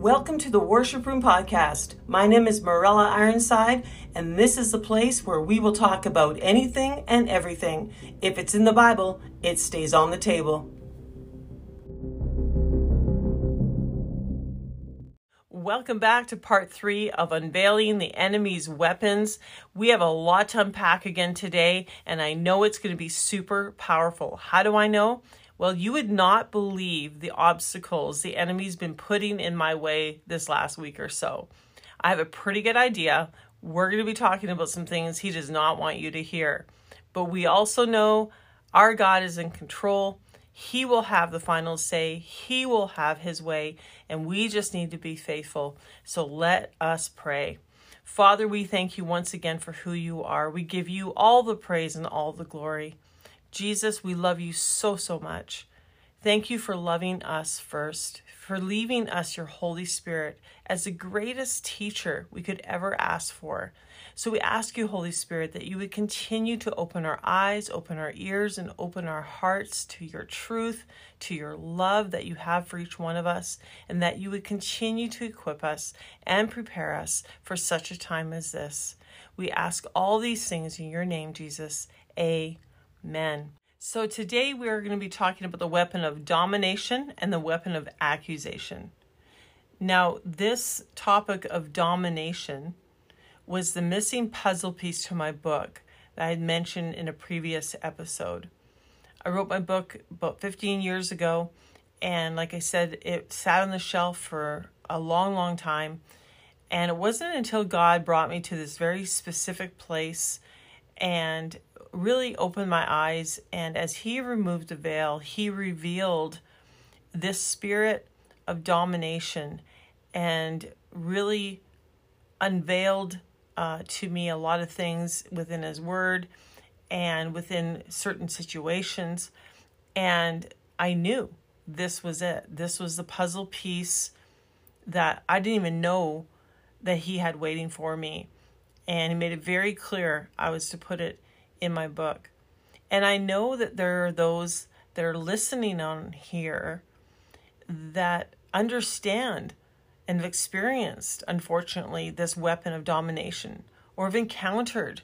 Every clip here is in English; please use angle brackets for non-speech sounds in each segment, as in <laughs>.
Welcome to the Worship Room Podcast. My name is Morella Ironside, and this is the place where we will talk about anything and everything. If it's in the Bible, it stays on the table. Welcome back to part three of Unveiling the Enemy's Weapons. We have a lot to unpack again today, and I know it's going to be super powerful. How do I know? Well, you would not believe the obstacles the enemy's been putting in my way this last week or so. I have a pretty good idea. We're going to be talking about some things he does not want you to hear. But we also know our God is in control. He will have the final say. He will have his way. And we just need to be faithful. So let us pray. Father, we thank you once again for who you are. We give you all the praise and all the glory. Jesus, we love you so, so much. Thank you for loving us first, for leaving us your Holy Spirit as the greatest teacher we could ever ask for. So we ask you, Holy Spirit, that you would continue to open our eyes, open our ears, and open our hearts to your truth, to your love that you have for each one of us, and that you would continue to equip us and prepare us for such a time as this. We ask all these things in your name, Jesus. Amen. Amen. So today we are going to be talking about the weapon of domination and the weapon of accusation. Now, this topic of domination was the missing puzzle piece to my book that I had mentioned in a previous episode. I wrote my book about 15 years ago, and like I said, it sat on the shelf for a long, long time. And it wasn't until God brought me to this very specific place and really opened my eyes. And as he removed the veil, he revealed this spirit of domination and really unveiled uh, to me a lot of things within his word and within certain situations. And I knew this was it. This was the puzzle piece that I didn't even know that he had waiting for me. And he made it very clear I was to put it in my book. And I know that there are those that are listening on here that understand and have experienced, unfortunately, this weapon of domination or have encountered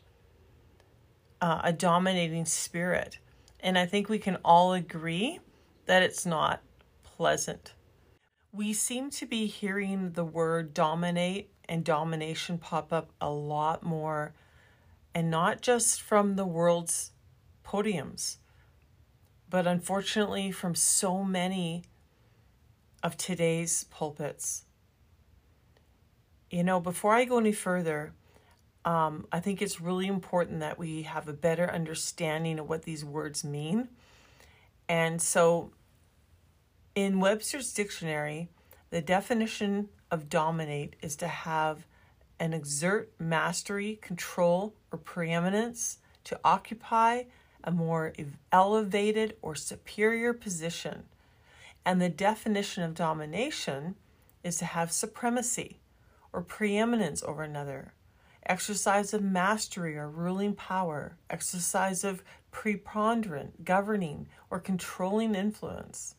uh, a dominating spirit. And I think we can all agree that it's not pleasant. We seem to be hearing the word dominate and domination pop up a lot more and not just from the world's podiums, but unfortunately from so many of today's pulpits. You know, before I go any further, um, I think it's really important that we have a better understanding of what these words mean. And so, in Webster's dictionary, the definition of dominate is to have and exert mastery, control, or preeminence to occupy a more elevated or superior position. And the definition of domination is to have supremacy or preeminence over another, exercise of mastery or ruling power, exercise of preponderant, governing, or controlling influence.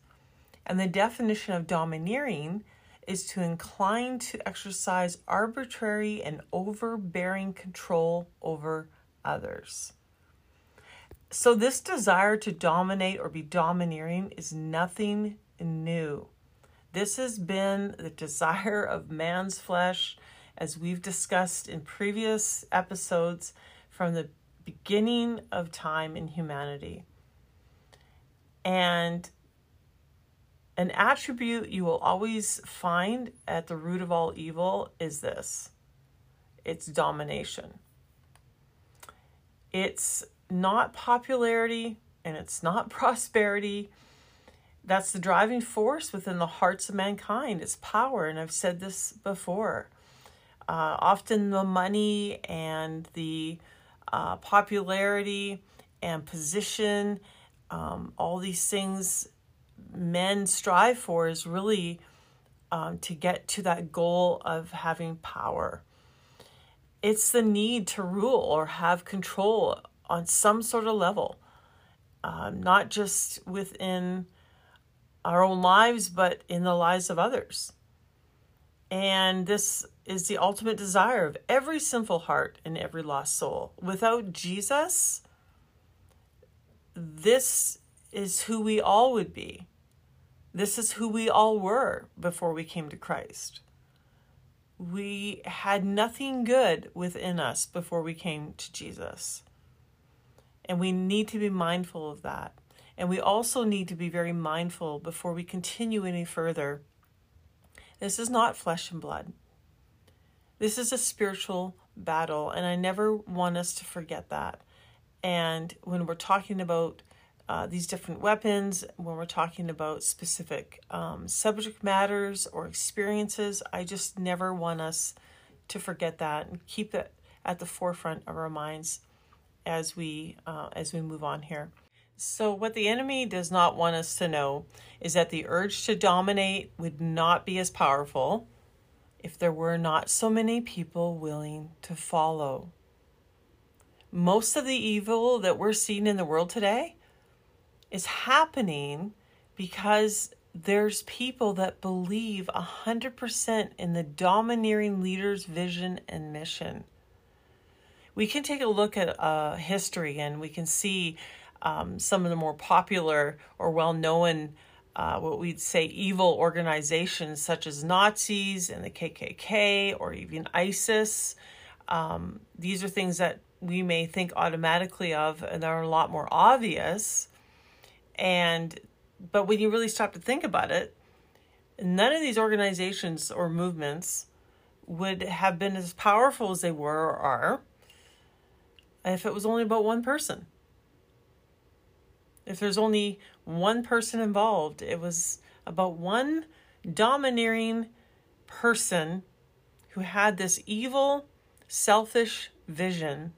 And the definition of domineering is to incline to exercise arbitrary and overbearing control over others. So, this desire to dominate or be domineering is nothing new. This has been the desire of man's flesh, as we've discussed in previous episodes from the beginning of time in humanity. And an attribute you will always find at the root of all evil is this it's domination. It's not popularity and it's not <laughs> prosperity. That's the driving force within the hearts of mankind. It's power. And I've said this before. Uh, often the money and the uh, popularity and position, um, all these things men strive for is really um, to get to that goal of having power. It's the need to rule or have control on some sort of level, um, not just within our own lives, but in the lives of others. And this is the ultimate desire of every sinful heart and every lost soul. Without Jesus, this is who we all would be. This is who we all were before we came to Christ. We had nothing good within us before we came to Jesus. And we need to be mindful of that. And we also need to be very mindful before we continue any further. This is not flesh and blood. This is a spiritual battle, and I never want us to forget that. And when we're talking about uh, these different weapons, when we're talking about specific um, subject matters or experiences, I just never want us to forget that and keep it at the forefront of our minds as we uh, as we move on here. So, what the enemy does not want us to know is that the urge to dominate would not be as powerful if there were not so many people willing to follow. Most of the evil that we're seeing in the world today is happening because there's people that believe 100% in the domineering leader's vision and mission. We can take a look at uh, history and we can see um, some of the more popular or well known, uh, what we'd say, evil organizations such as Nazis and the KKK or even ISIS. Um, these are things that we may think automatically of and are a lot more obvious and but when you really stop to think about it, none of these organizations or movements would have been as powerful as they were or are if it was only about one person. If there's only one person involved, it was about one domineering person who had this evil, selfish vision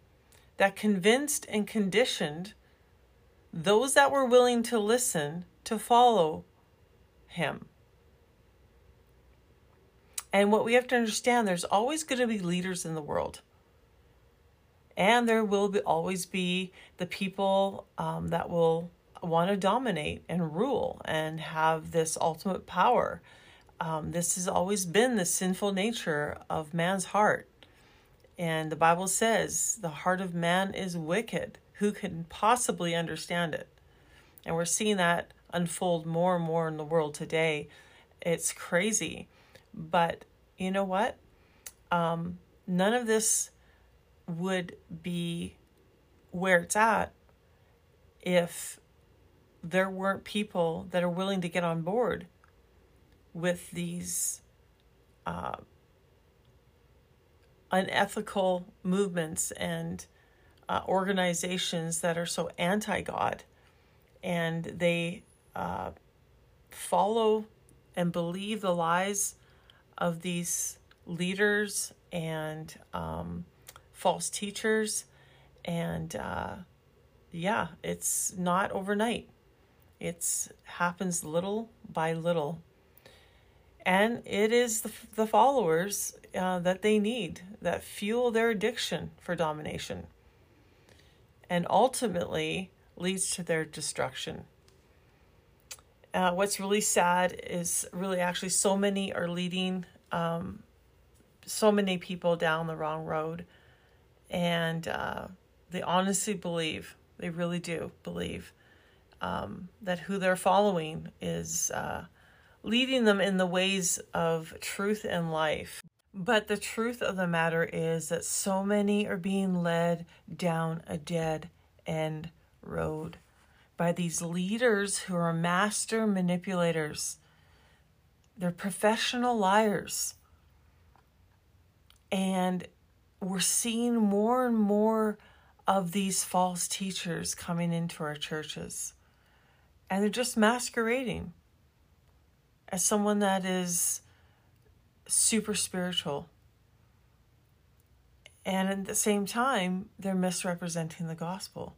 that convinced and conditioned those that were willing to listen to follow him. And what we have to understand there's always going to be leaders in the world. And there will be, always be the people um, that will want to dominate and rule and have this ultimate power. Um, this has always been the sinful nature of man's heart. And the Bible says the heart of man is wicked who can possibly understand it? And we're seeing that unfold more and more in the world today. It's crazy. But you know what? Um, none of this would be where it's at if there weren't people that are willing to get on board with these uh, unethical movements and uh, organizations that are so anti God and they uh, follow and believe the lies of these leaders and um, false teachers. And uh, yeah, it's not overnight. It's happens little by little. And it is the, the followers uh, that they need that fuel their addiction for domination and ultimately leads to their destruction. Uh, what's really sad is really actually so many are leading um, so many people down the wrong road. And uh, they honestly believe, they really do believe, um, that who they're following is uh, leading them in the ways of truth and life. But the truth of the matter is that so many are being led down a dead end road by these leaders who are master manipulators. They're professional liars. And we're seeing more and more of these false teachers coming into our churches. And they're just masquerading as someone that is super spiritual. And at the same time, they're misrepresenting the gospel.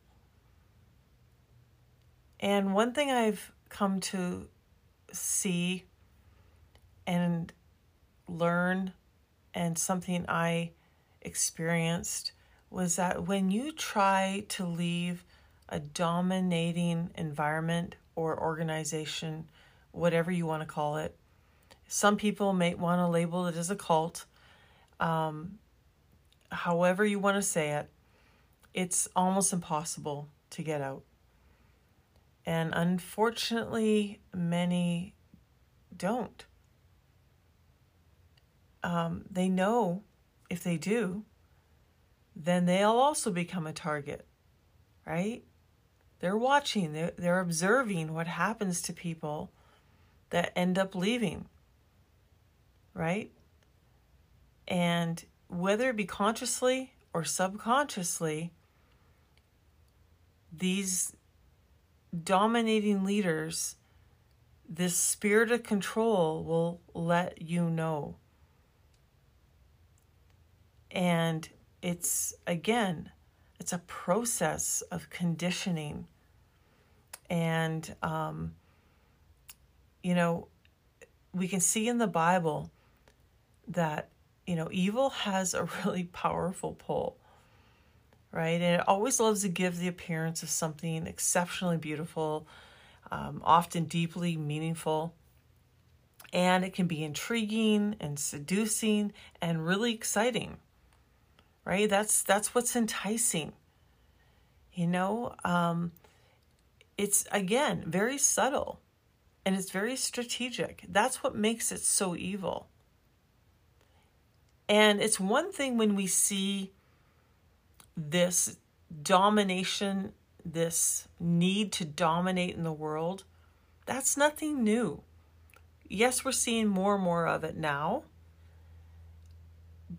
And one thing I've come to see and learn, and something I experienced, was that when you try to leave a dominating environment or organization, whatever you want to call it, Some people may want to label it as a cult. Um, however, you want to say it, it's almost impossible to get out. And unfortunately, many don't. Um, they know if they do, then they'll also become a target, right? They're watching, they're, they're observing what happens to people that end up leaving, right? And whether it be consciously or subconsciously, these dominating leaders, this spirit of control will let you know. And it's, again, it's a process of conditioning. And, um, you know, we can see in the Bible that, you know, evil has a <laughs> really powerful pull right? And it always loves to give the appearance of something exceptionally beautiful, um, often deeply meaningful. And it can be intriguing and seducing and really exciting, right? That's that's what's enticing. You know, um, it's again very subtle, and it's very strategic. That's what makes it so evil. And it's one thing when we see this domination, this need to dominate in the world, that's nothing new. Yes, we're seeing more and more of it now.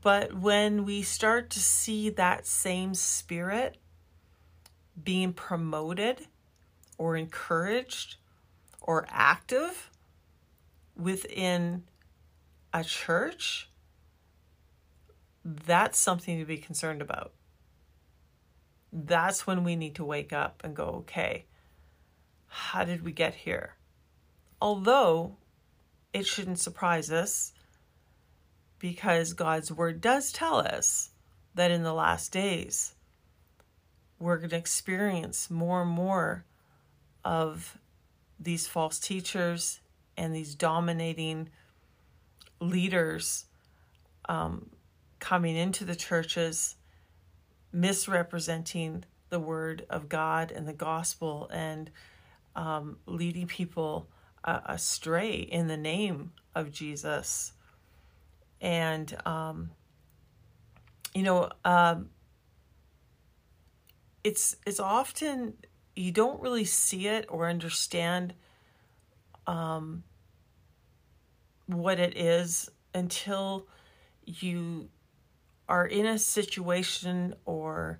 But when we start to see that same spirit being promoted or encouraged or active within a church, that's something to be concerned about that's when we need to wake up and go, okay, how did we get here? Although it shouldn't surprise us because God's word does tell us that in the last days, we're going to experience more and more of these false teachers and these dominating leaders um, coming into the churches misrepresenting the word of God and the gospel and um, leading people uh, astray in the name of Jesus. And, um, you know, um, it's it's often you don't really see it or understand um, what it is until you are in a situation or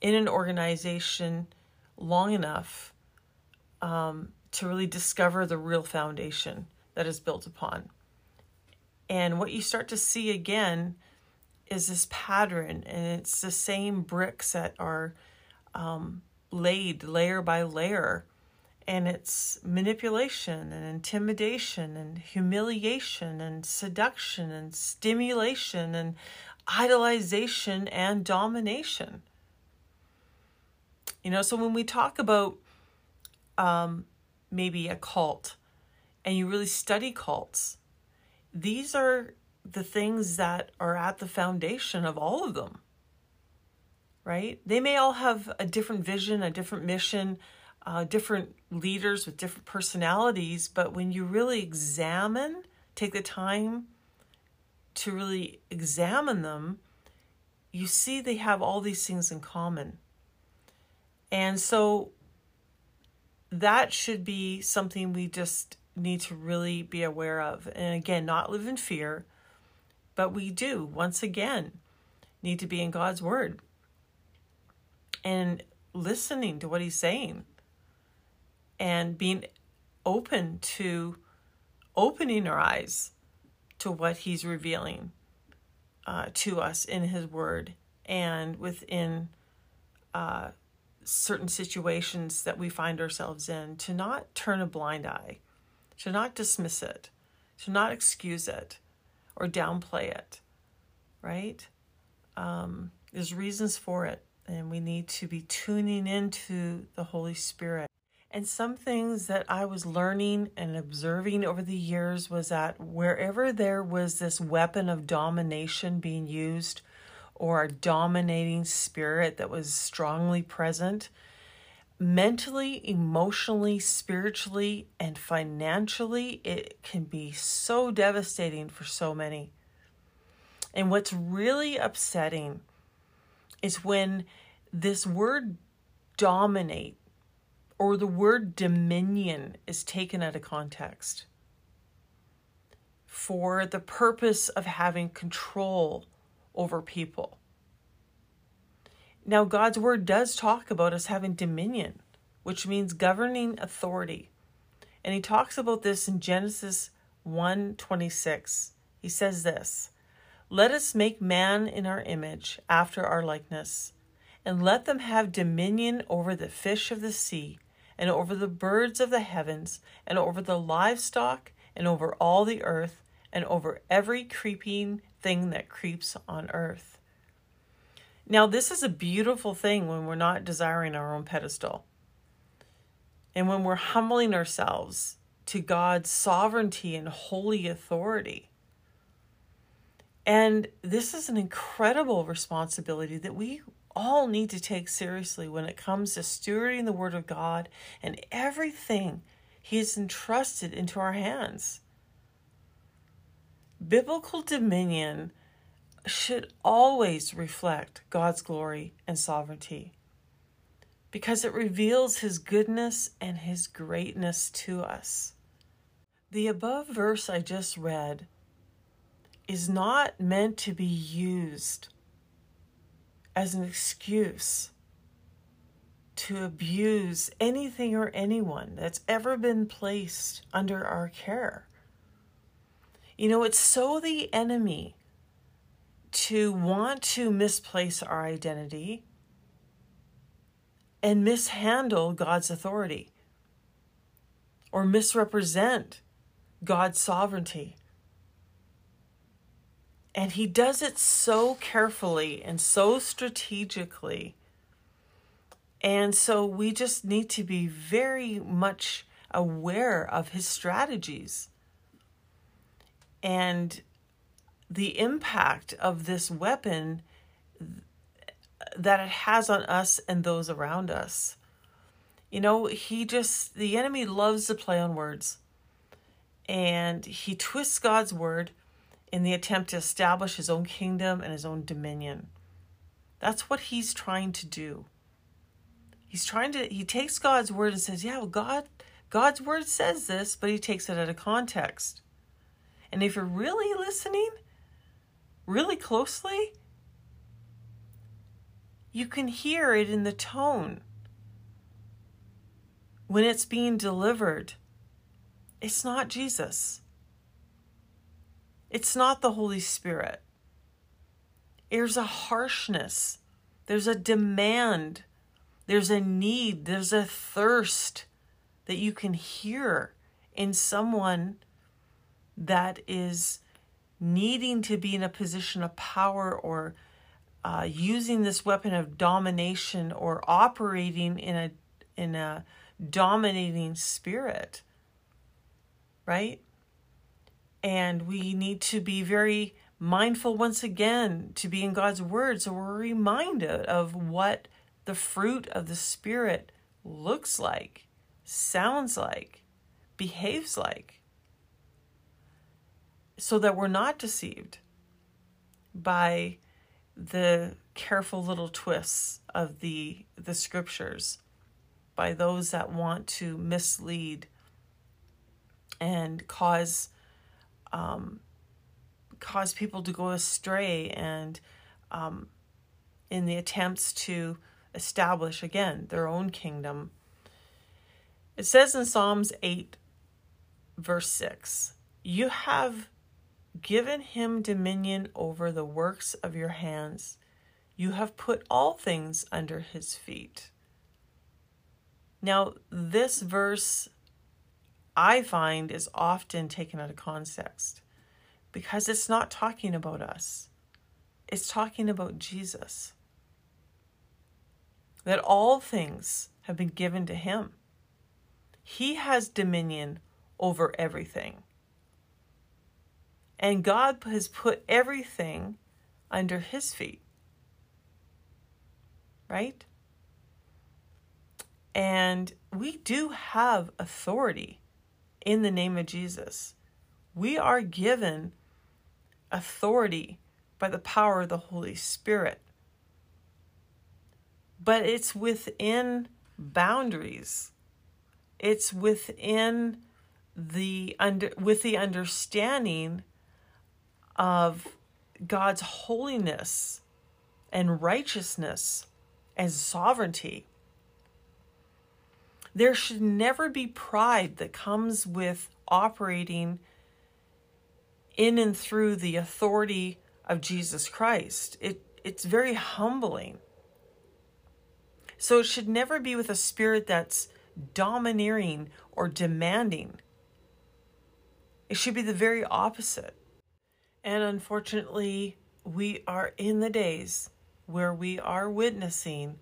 in an organization long enough um, to really discover the real foundation that is built upon. And what you start to see again is this pattern, and it's the same bricks that are um, laid layer by layer. And it's manipulation and intimidation and humiliation and seduction and stimulation and idolization and domination. You know, so when we talk about um, maybe a cult and you really study cults, these are the things that are at the foundation of all of them, right? They may all have a different vision, a different mission, uh, different leaders with different personalities, but when you really examine, take the time to really examine them, you see they have all these things in common. And so that should be something we just need to really be aware of. And again, not live in fear, but we do, once again, need to be in God's Word and listening to what He's saying and being open to opening our eyes to what He's revealing uh, to us in His Word and within uh, certain situations that we find ourselves in, to not turn a blind eye, to not dismiss it, to not excuse it or downplay it, right? Um, there's reasons for it, and we need to be tuning into the Holy Spirit And some things that I was learning and observing over the years was that wherever there was this weapon of domination being used, or a dominating spirit that was strongly present, mentally, emotionally, spiritually, and financially, it can be so devastating for so many. And what's really upsetting is when this word dominate or the word dominion is taken out of context for the purpose of having control over people. Now, God's word does talk about us having dominion, which means governing authority. And he talks about this in Genesis 1:26. He says this, "Let us make man in our image, after our likeness, and let them have dominion over the fish of the sea, and over the birds of the heavens, and over the livestock, and over all the earth, and over every creeping thing that creeps on earth. Now, this is a beautiful thing when we're not desiring our own pedestal. And when we're humbling ourselves to God's sovereignty and holy authority. And this is an incredible responsibility that we all need to take seriously when it comes to stewarding the Word of God and everything He has entrusted into our hands. Biblical dominion should always reflect God's glory and sovereignty because it reveals His goodness and His greatness to us. The above verse I just read is not meant to be used as an excuse to abuse anything or anyone that's ever been placed under our care. You know, it's so the enemy to want to misplace our identity and mishandle God's authority or misrepresent God's sovereignty. And he does it so carefully and so strategically. And so we just need to be very much aware of his strategies and the impact of this weapon that it has on us and those around us. You know, he just, the enemy loves to play on words. And he twists God's word in the attempt to establish his own kingdom and his own dominion. That's what he's trying to do. He's trying to, he takes God's word and says, yeah, well, God, God's word says this, but he takes it out of context. And if you're really listening, really closely, you can hear it in the tone when it's being delivered. It's not Jesus. It's not the Holy Spirit. There's a harshness, there's a demand, there's a need, there's a thirst that you can hear in someone that is needing to be in a position of power or uh, using this weapon of domination or operating in a in a dominating spirit. Right and we need to be very mindful once again to be in God's word. So we're reminded of what the fruit of the spirit looks like sounds like behaves like so that we're not deceived by the careful little twists of the the scriptures by those that want to mislead and cause um, cause people to go astray and um, in the attempts to establish again their own kingdom. It says in Psalms 8, verse 6, You have given him dominion over the works of your hands. You have put all things under his feet. Now, this verse I find is often taken out of context because it's not talking about us, it's talking about Jesus. That all things have been given to him. He has dominion over everything. And God has put everything under his feet. Right? And we do have authority in the name of Jesus. We are given authority by the power of the Holy Spirit. But it's within boundaries. It's within the under with the understanding of God's holiness and righteousness and sovereignty. There should never be pride that comes with operating in and through the authority of Jesus Christ. It, it's very humbling. So it should never be with a spirit that's domineering or demanding. It should be the very opposite. And unfortunately, we are in the days where we are witnessing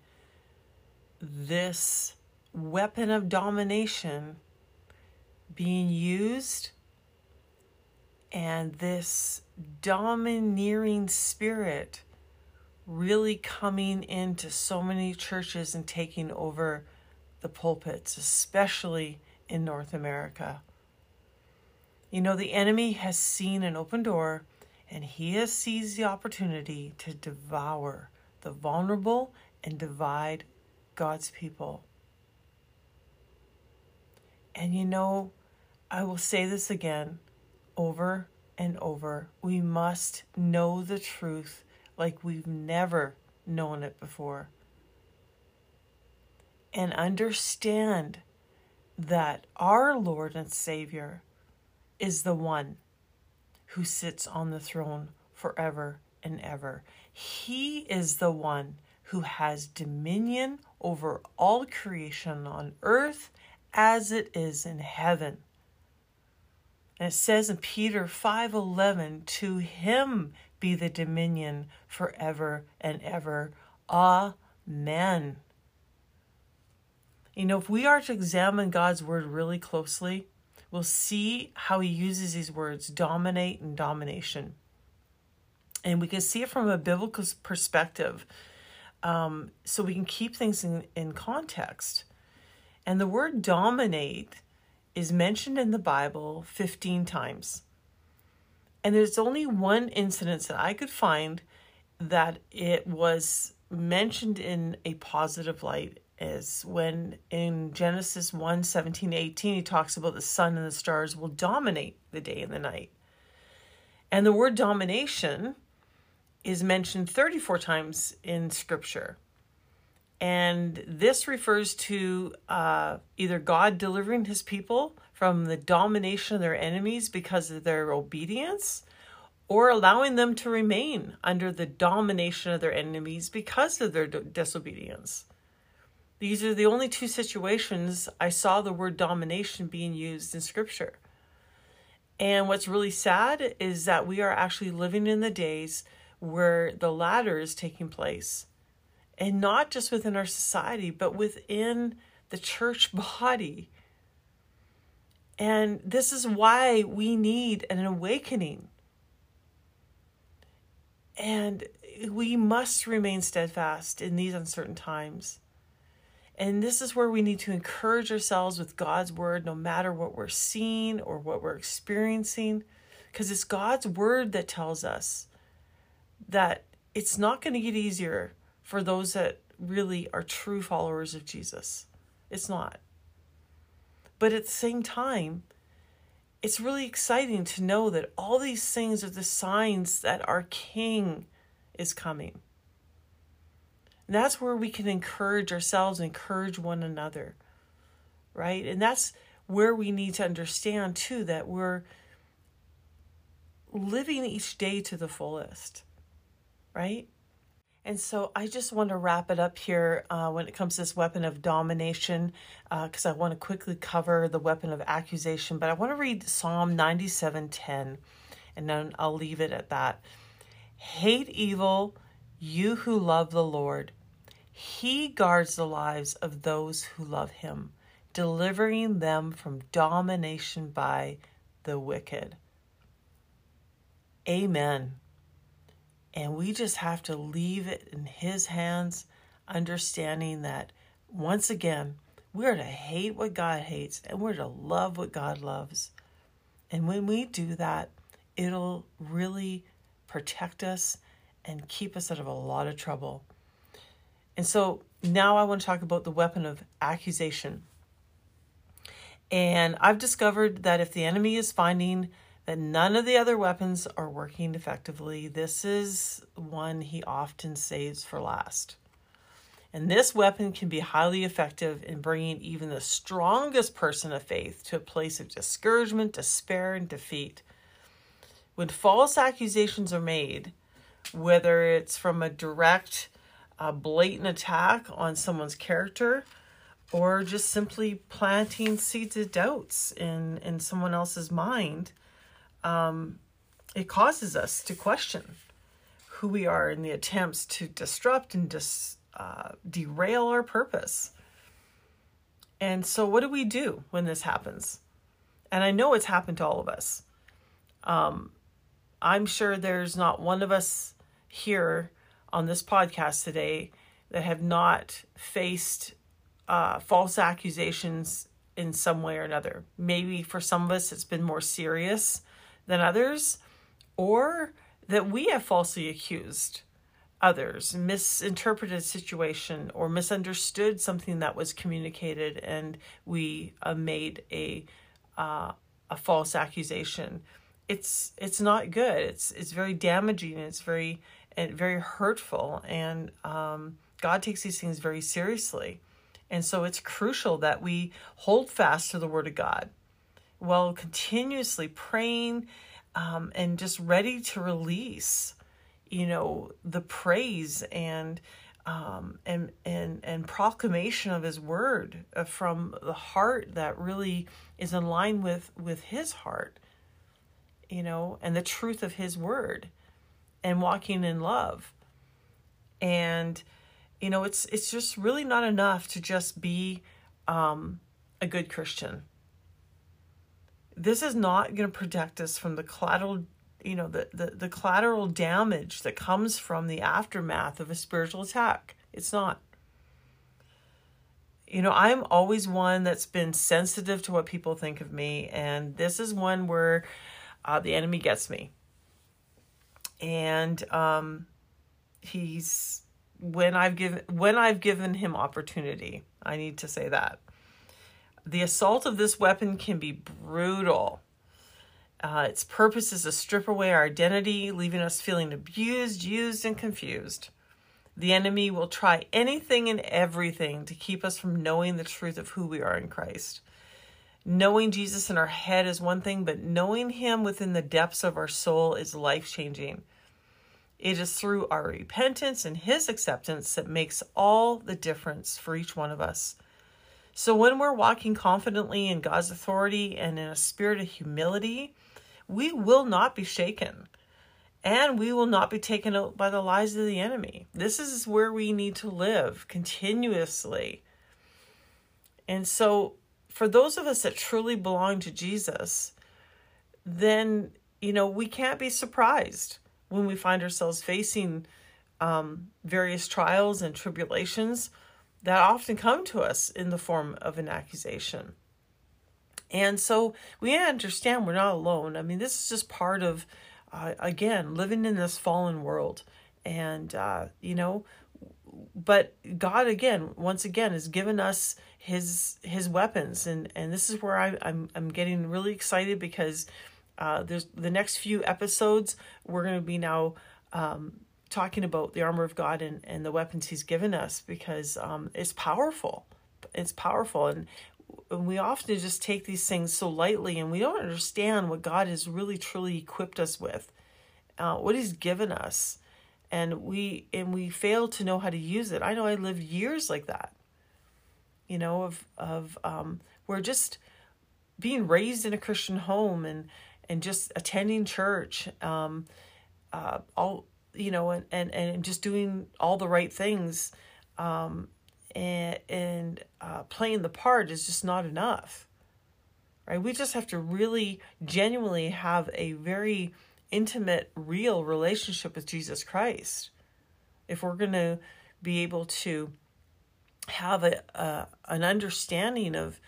this weapon of domination being used and this domineering spirit really coming into so many churches and taking over the pulpits, especially in North America. You know, the enemy has seen an open door and he has seized the opportunity to devour the vulnerable and divide God's people. And you know, I will say this again over and over. We must know the truth like we've never known it before. And understand that our Lord and Savior is the one who sits on the throne forever and ever. He is the one who has dominion over all creation on earth as it is in heaven. And it says in Peter 5:11, "To him be the dominion forever and ever. Amen." You know, if we are to examine God's word really closely, we'll see how he uses these words dominate and domination. And we can see it from a biblical perspective um, so we can keep things in, in context. And the word dominate is mentioned in the Bible 15 times. And there's only one incident that I could find that it was mentioned in a positive light is when in Genesis 1 17 18, he talks about the sun and the stars will dominate the day and the night. And the word domination is mentioned 34 times in scripture. And this refers to uh, either God delivering his people from the domination of their enemies because of their obedience, or allowing them to remain under the domination of their enemies because of their disobedience. These are the only two situations I saw the word domination being used in scripture. And what's really sad is that we are actually living in the days where the latter is taking place. And not just within our society, but within the church <laughs> body. And this is why we need an awakening. And we must remain steadfast in these uncertain times. And this is where we need to encourage ourselves with God's word, no matter what we're seeing or what we're experiencing, because it's God's word that tells us that it's not going to get easier for those that really are true followers of Jesus. It's not. But at the same time, it's really exciting to know that all these things are the signs that our King is coming. And that's where we can encourage ourselves, encourage one another, right? And that's where we need to understand too that we're living each day to the fullest, right? And so I just want to wrap it up here uh, when it comes to this weapon of domination, because uh, I want to quickly cover the weapon of accusation. But I want to read Psalm 97:10, and then I'll leave it at that. Hate evil, you who love the Lord. He guards the lives of those who love him. delivering them from domination by the wicked. Amen. And we just have to leave it in His hands, understanding that once again, we're to hate what God hates and we're to love what God loves. And when we do that, it'll really protect us and keep us out of a lot of trouble. And so now I want to talk about the weapon of accusation. And I've discovered that if the enemy is finding that none of the other weapons are working effectively, this is one he often saves for last. And this weapon can be highly effective in bringing even the strongest person of faith to a place of discouragement, despair, and defeat. When false accusations are made, whether it's from a direct, uh, blatant attack on someone's character, or just simply planting seeds of doubts in, in someone else's mind, um, it causes us to question who we are in the attempts to disrupt and dis, uh, derail our purpose. And so, what do we do when this happens? And I know it's happened to all of us. Um, I'm sure there's not one of us here on this podcast today that have not faced uh, false accusations in some way or another. Maybe for some of us, it's been more serious than others, or that we have falsely accused others, misinterpreted a situation, or misunderstood something that was communicated, and we uh, made a uh, a false accusation. It's it's not good. It's it's very damaging. It's very and very hurtful, and um, God takes these things very seriously. And so it's crucial that we hold fast to the Word of God while continuously praying um, and just ready to release, you know, the praise and um, and and and proclamation of His Word uh, from the heart that really is in line with with His heart, you know, and the truth of His Word, and walking in love, and you know, it's it's just really not enough to just be um, a good Christian. This is not going to protect us from the collateral, you know, the, the, the collateral damage that comes from the aftermath of a spiritual attack. It's not. You know, I'm always one that's been sensitive to what people think of me, and this is one where uh, the enemy gets me. And um, he's when I've given when I've given him opportunity. I need to say that. The assault of this weapon can be brutal. Uh, its purpose is to strip away our identity, leaving us feeling abused, used, and confused. The enemy will try anything and everything to keep us from knowing the truth of who we are in Christ. Knowing Jesus in our head is one thing, but knowing him within the depths of our soul is life changing. It is through our repentance and His acceptance that makes all the difference for each one of us. So, when we're walking confidently in God's authority and in a spirit of humility, we will not be shaken and we will not be taken out by the lies of the enemy. This is where we need to live continuously. And so, for those of us that truly belong to Jesus, then, you know, we can't be surprised when we find ourselves facing um, various trials and tribulations that often come to us in the form of an accusation. And so we understand we're not alone. I mean, this is just part of, uh, again, living in this fallen world. And, uh, you know, but God, again, once again, has given us his his weapons and and this is where I, I'm I'm getting really excited because uh, there's the next few episodes. We're going to be now um, talking about the armor of God and, and the weapons He's given us because um, it's powerful. It's powerful, and we often just take these things so lightly, and we don't understand what God has really truly equipped us with, uh, what He's given us, and we and we fail to know how to use it. I know I lived years like that. You know, of of um, we're just being raised in a Christian home and and just attending church, um, uh, all you know, and, and and just doing all the right things, um, and, and uh, playing the part is just not enough. Right? We just have to really genuinely have a very intimate, real relationship with Jesus Christ if we're going to be able to have a, a an understanding of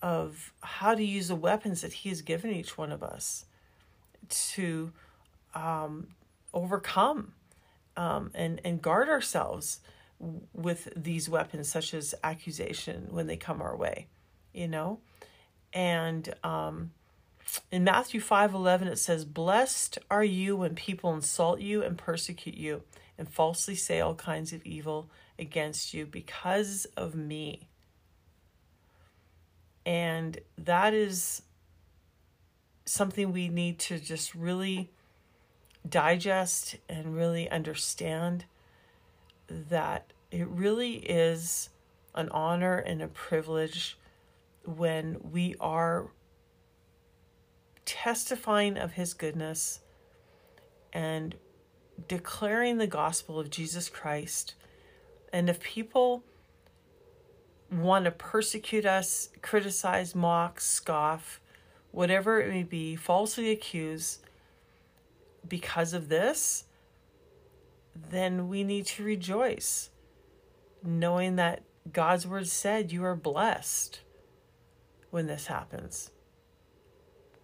of how to use the weapons that He has given each one of us to um, overcome um, and and guard ourselves with these weapons, such as accusation, when they come our way, you know, and um, in Matthew five eleven it says, "Blessed are you when people insult you and persecute you." and falsely say all kinds of evil against you because of me. And that is something we need to just really digest and really understand that it really is an honor and a privilege when we are testifying of his goodness and declaring the gospel of Jesus Christ. And if people want to persecute us, criticize, mock, scoff, whatever it may be, falsely accuse because of this, then we need to rejoice, knowing that God's word said you are blessed when this happens.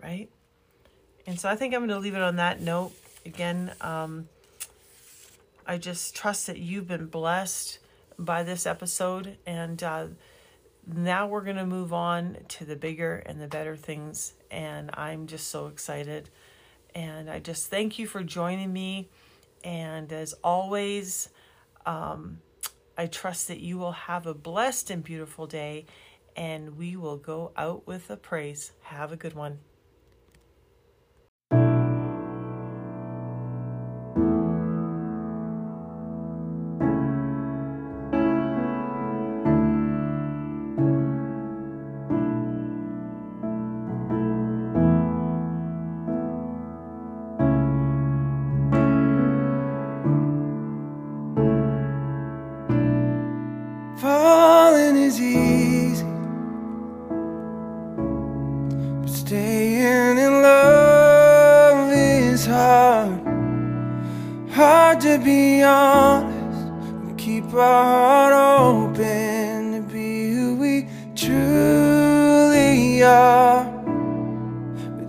Right? And so I think I'm going to leave it on that note. Again, um, I just trust that you've been blessed by this episode. And uh, now we're going to move on to the bigger and the better things. And I'm just so excited. And I just thank you for joining me. And as always, um, I trust that you will have a blessed and beautiful day. And we will go out with a praise. Have a good one.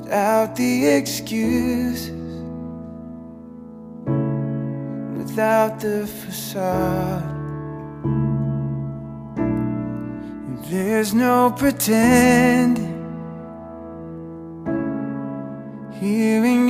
Without the excuses, without the facade. There's no pretending. Hearing